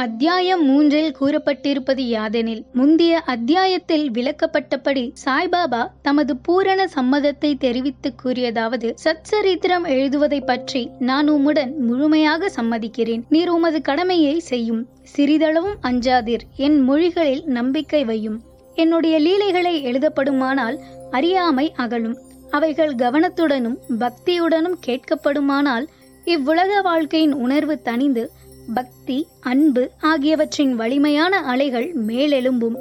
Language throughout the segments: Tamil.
அத்தியாயம் மூன்றில் கூறப்பட்டிருப்பது யாதெனில் முந்தைய அத்தியாயத்தில் விளக்கப்பட்டபடி சாய்பாபா தமது பூரண சம்மதத்தை தெரிவித்து கூறியதாவது சச்சரித்திரம் எழுதுவதை பற்றி நான் உம்முடன் முழுமையாக சம்மதிக்கிறேன். நீர் உமது கடமையை செய்யும். சிறிதளவும் அஞ்சாதீர். என் மொழிகளில் நம்பிக்கை வையும். என்னுடைய லீலைகளை எழுதப்படுமானால் அறியாமை அகலும். அவைகள் கவனத்துடனும் பக்தியுடனும் கேட்கப்படுமானால் இவ்வுலக வாழ்க்கையின் உணர்வு தணிந்து பக்தி அன்பு ஆகியவற்றின் வலிமையான அலைகள் மேலெழும்பும்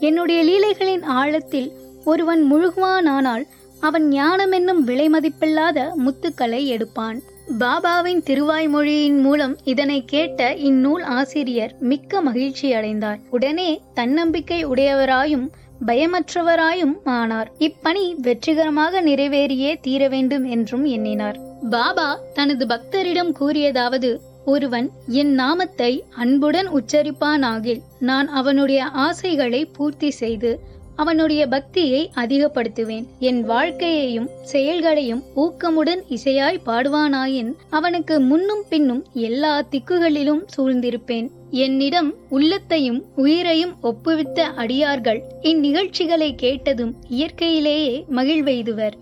என்னுடைய லீலைகளின் ஆழத்தில் ஒருவன் முழுகுவானானால் அவன் ஞானம் என்னும் விலைமதிப்பில்லாத முத்துக்களை எடுப்பான். பாபாவின் திருவாய்மொழியின் மூலம் இதனை கேட்ட இந்நூல் ஆசிரியர் மிக்க மகிழ்ச்சி அடைந்தார். உடனே தன்னம்பிக்கை உடையவராயும் பயமற்றவராயும் ஆனார். இப்பணி வெற்றிகரமாக நிறைவேறியே தீர வேண்டும் என்றும் எண்ணினார். பாபா தனது பக்தரிடம் கூறியதாவது ஒருவன் என் நாமத்தை அன்புடன் உச்சரிப்பானாகில் நான் அவனுடைய ஆசைகளை பூர்த்தி செய்து அவனுடைய பக்தியை அதிகப்படுத்துவேன். என் வாழ்க்கையையும் செயல்களையும் ஊக்கமுடன் இசையாய் பாடுவானாயின் அவனுக்கு முன்னும் பின்னும் எல்லா திக்குகளிலும் சூழ்ந்திருப்பேன். என்னிடம் உள்ளத்தையும் உயிரையும் ஒப்புவித்த அடியார்கள் இந்நிகழ்ச்சிகளை கேட்டதும் இயற்கையிலேயே மகிழ்வெய்துவர்.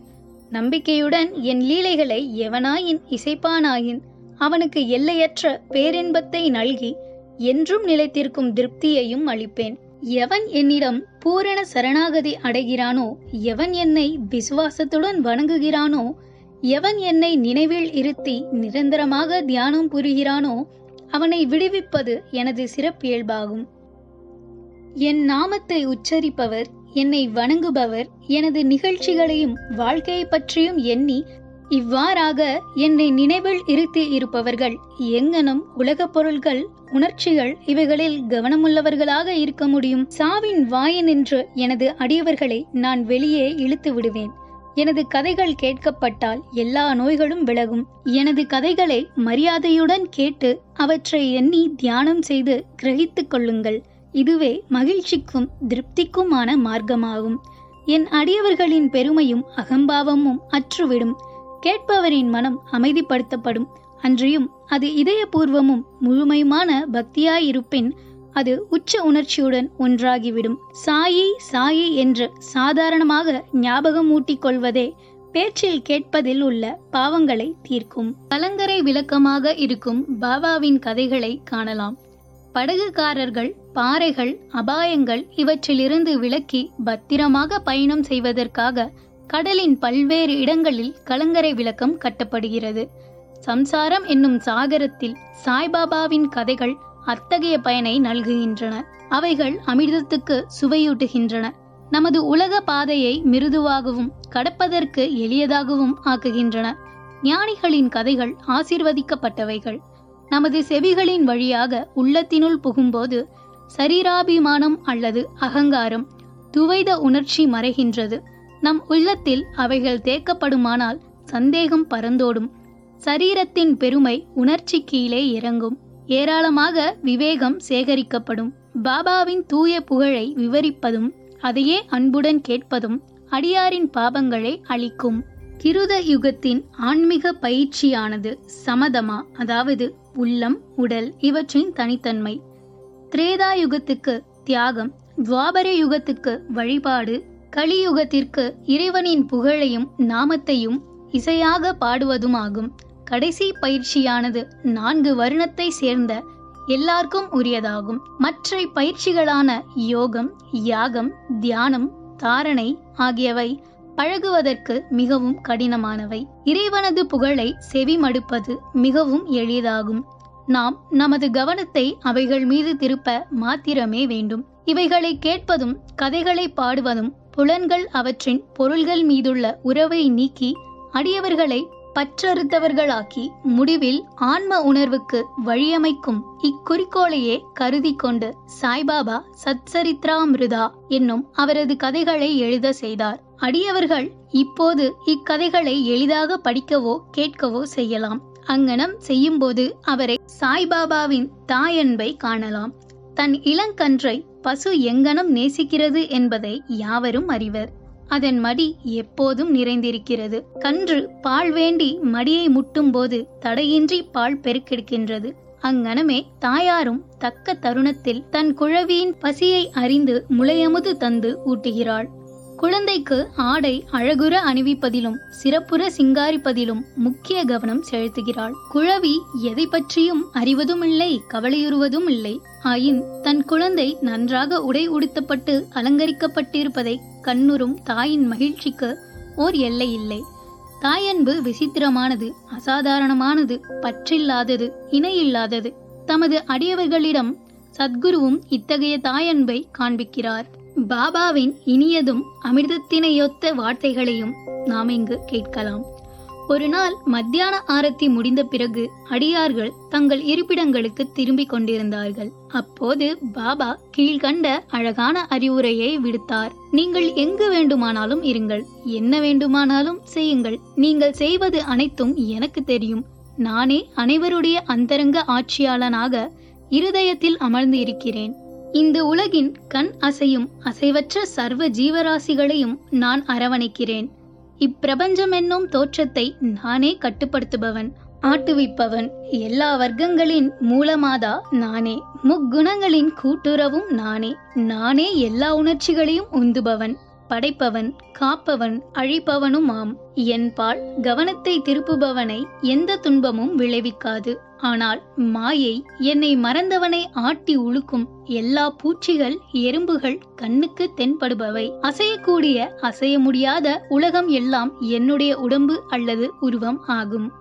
நம்பிக்கையுடன் என் லீலைகளை எவனாயின் இசைப்பானாயின் அவனுக்கு எல்லையற்ற பேரின்பத்தை நல்கி என்றும் நிலைத்திருக்கும் திருப்தியையும் அளிப்பேன். எவன் என்னிடம் பூரண சரணாகதி அடைகிறானோ எவன் என்னை விசுவாசத்துடன் வணங்குகிறானோ எவன் என்னை நினைவில் இருத்தி நிரந்தரமாக தியானம் புரிகிறானோ அவனை விடுவிப்பது எனது சிறப்பியல்பாகும். என் நாமத்தை உச்சரிப்பவர் என்னை வணங்குபவர் எனது நிகழ்ச்சிகளையும் வாழ்க்கையை பற்றியும் எண்ணி இவ்வாறாக என்னை நினைவில் இருத்தி இருப்பவர்கள் எங்கனும் உலகப் பொருள்கள் உணர்ச்சிகள் இவைகளில் கவனமுள்ளவர்களாக இருக்க முடியும். சாவின் வாயினின்று எனது அடியவர்களை நான் வெளியே இழுத்து விடுவேன். எனது கதைகள் கேட்கப்பட்டால் எல்லா நோய்களும் விலகும். எனது கதைகளை மரியாதையுடன் கேட்டு அவற்றை எண்ணி தியானம் செய்து கிரகித்துக் கொள்ளுங்கள். இதுவே மகிழ்ச்சிக்கும் திருப்திக்குமான மார்க்கமாகும். என் அடியவர்களின் பெருமையும் அகம்பாவமும் அற்றுவிடும். கேட்பவரின் மனம் அமைதிப்படுத்தப்படும். அன்றியும் அது இதயபூர்வமும் முழுமையுமான பக்தியாயிருப்பின் அது உச்ச உணர்ச்சியுடன் ஒன்றாகிவிடும். சாயி சாயி என்று சாதாரணமாக ஞாபகம் ஊட்டிக் கொள்வதே பேச்சில் கேட்பதில் உள்ள பாவங்களை தீர்க்கும். கலங்கரை விளக்கமாக இருக்கும் பாபாவின் கதைகளை காணலாம். படகுக்காரர்கள் பாறைகள் அபாயங்கள் இவற்றிலிருந்து விலக்கி பத்திரமாக பயணம் செய்வதற்காக கடலின் பல்வேறு இடங்களில் கலங்கரை விளக்கம் கட்டப்படுகிறது. சம்சாரம் என்னும் சாகரத்தில் சாய்பாபாவின் கதைகள் அத்தகைய பயனை நல்குகின்றன. அவைகள் அமிர்தத்துக்கு சுவையூட்டுகின்றன. நமது உலக பாதையை மிருதுவாகவும் கடப்பதற்கு எளியதாகவும் ஆக்குகின்றன. ஞானிகளின் கதைகள் ஆசிர்வதிக்கப்பட்டவைகள். நமது செவிகளின் வழியாக உள்ளத்தினுள் புகும்போது சரீராபிமானம் அல்லது அகங்காரம் துவைத உணர்ச்சி மறைகின்றது. நம் உள்ளத்தில் அவைகள் தேக்கப்படுமானால் சந்தேகம் பறந்தோடும். சரீரத்தின் பெருமை உணர்ச்சி கீழே இறங்கும். ஏராளமாக விவேகம் சேகரிக்கப்படும். பாபாவின் தூய புகழை விவரிப்பதும் அதையே அன்புடன் கேட்பதும் அடியாரின் பாபங்களை அளிக்கும் கிருத யுகத்தின் ஆன்மீக பயிற்சியானது சமதமா அதாவது உள்ளம் உடல் இவற்றின் தனித்தன்மை. திரேதா யுகத்துக்கு தியாகம் துவாபர யுகத்துக்கு வழிபாடு கலியுகத்திற்கு இறைவனின் புகழையும் நாமத்தையும் இசையாக பாடுவதுமாகும். கடைசி பயிற்சியானது நான்கு வருணத்தை சேர்ந்த எல்லாருக்கும் உரியதாகும். மற்ற பயிற்சிகளான யோகம் யாகம் தியானம் தாரணை ஆகியவை பழகுவதற்கு மிகவும் கடினமானவை. இறைவனது புகழை செவிமடுப்பது மிகவும் எளிதாகும். நாம் நமது கவனத்தை அவைகள் மீது திருப்ப மாத்திரமே வேண்டும். இவைகளை கேட்பதும் கதைகளை பாடுவதும் புலன்கள் அவற்றின் பொருள்கள் மீதுள்ள உறவை நீக்கி அடியவர்களை பற்றறுத்தவர்களாக்கி முடிவில் ஆன்ம உணர்வுக்கு வழியமைக்கும் இக்குறிக்கோளையே கருதி கொண்டு சாய்பாபா சத்சரித்ராமிருதா என்னும் அவரது கதைகளை எழுத செய்தார். அடியவர்கள் இப்போது இக்கதைகளை எளிதாக படிக்கவோ கேட்கவோ செய்யலாம். அங்கனம் செய்யும்போது அவரை சாய்பாபாவின் தாயன்பை காணலாம். தன் இளங்கன்றை பசு எங்கனம் நேசிக்கிறது என்பதை யாவரும் அறிவர். அதன் மடி எப்போதும் நிறைந்திருக்கிறது. கன்று பால் வேண்டி மடியை முட்டும் போது தடையின்றி பால் பெருக்கெடுக்கின்றது. அங்கனமே தாயாரும் தக்க தருணத்தில் தன் குழவியின் பசியை அறிந்து முளையமுது தந்து ஊட்டுகிறாள். குழந்தைக்கு ஆடை அழகுற அணிவிப்பதிலும் சிறப்புற சிங்காரிப்பதிலும் முக்கிய கவனம் செலுத்துகிறாள். குழவி எதை பற்றியும் அறிவதும் இல்லை கவலையுறுவதும் இல்லை. ஆயின் தன் குழந்தை நன்றாக உடை உடுத்தப்பட்டு அலங்கரிக்கப்பட்டிருப்பதை கண்ணுறும் தாயின் மகிழ்ச்சிக்கு ஓர் எல்லை இல்லை. தாயன்பு விசித்திரமானது அசாதாரணமானது பற்றில்லாதது இணையில்லாதது. தமது அடியவர்களிடம் சத்குருவும் இத்தகைய தாயன்பை காண்பிக்கிறார். பாபாவின் இனியதும் அமிர்தத்தினையொத்த வார்த்தைகளையும் நாம் இங்கு கேட்கலாம். ஒரு நாள் மத்தியான ஆரத்தி முடிந்த பிறகு அடியார்கள் தங்கள் இருப்பிடங்களுக்கு திரும்பிக் கொண்டிருந்தார்கள். அப்போது பாபா கீழ்கண்ட அழகான அறிவுரையை விடுத்தார். நீங்கள் எங்கு வேண்டுமானாலும் இருங்கள். என்ன வேண்டுமானாலும் செய்யுங்கள். நீங்கள் செய்வது அனைத்தும் எனக்கு தெரியும். நானே அனைவருடைய அந்தரங்க ஆட்சியாளனாக இருதயத்தில் அமர்ந்து இருக்கிறேன் இந்த உலகின் கண் அசையும் அசைவற்ற சர்வ ஜீவராசிகளையும் நான் அரவணைக்கிறேன். இப்பிரபஞ்சம் என்னும் தோற்றத்தை நானே கட்டுப்படுத்துபவன் ஆட்டுவிப்பவன் எல்லா வர்க்கங்களின் மூலமாதா நானே. முக்குணங்களின் கூட்டுறவும் நானே. நானே எல்லா உணர்ச்சிகளையும் உந்துபவன் படைப்பவன் காப்பவன் அழிப்பவனும் ஆம் என்பால் கவனத்தை திருப்புபவனை எந்த துன்பமும் விளைவிக்காது. ஆனால் மாயை என்னை மறந்தவனை ஆட்டி உழுக்கும் எல்லா பூச்சிகள் எறும்புகள் கண்ணுக்கு தென்படுபவை. அசையக்கூடிய அசைய முடியாத உலகம் எல்லாம் என்னுடைய உடம்பு அல்லது உருவம் ஆகும்.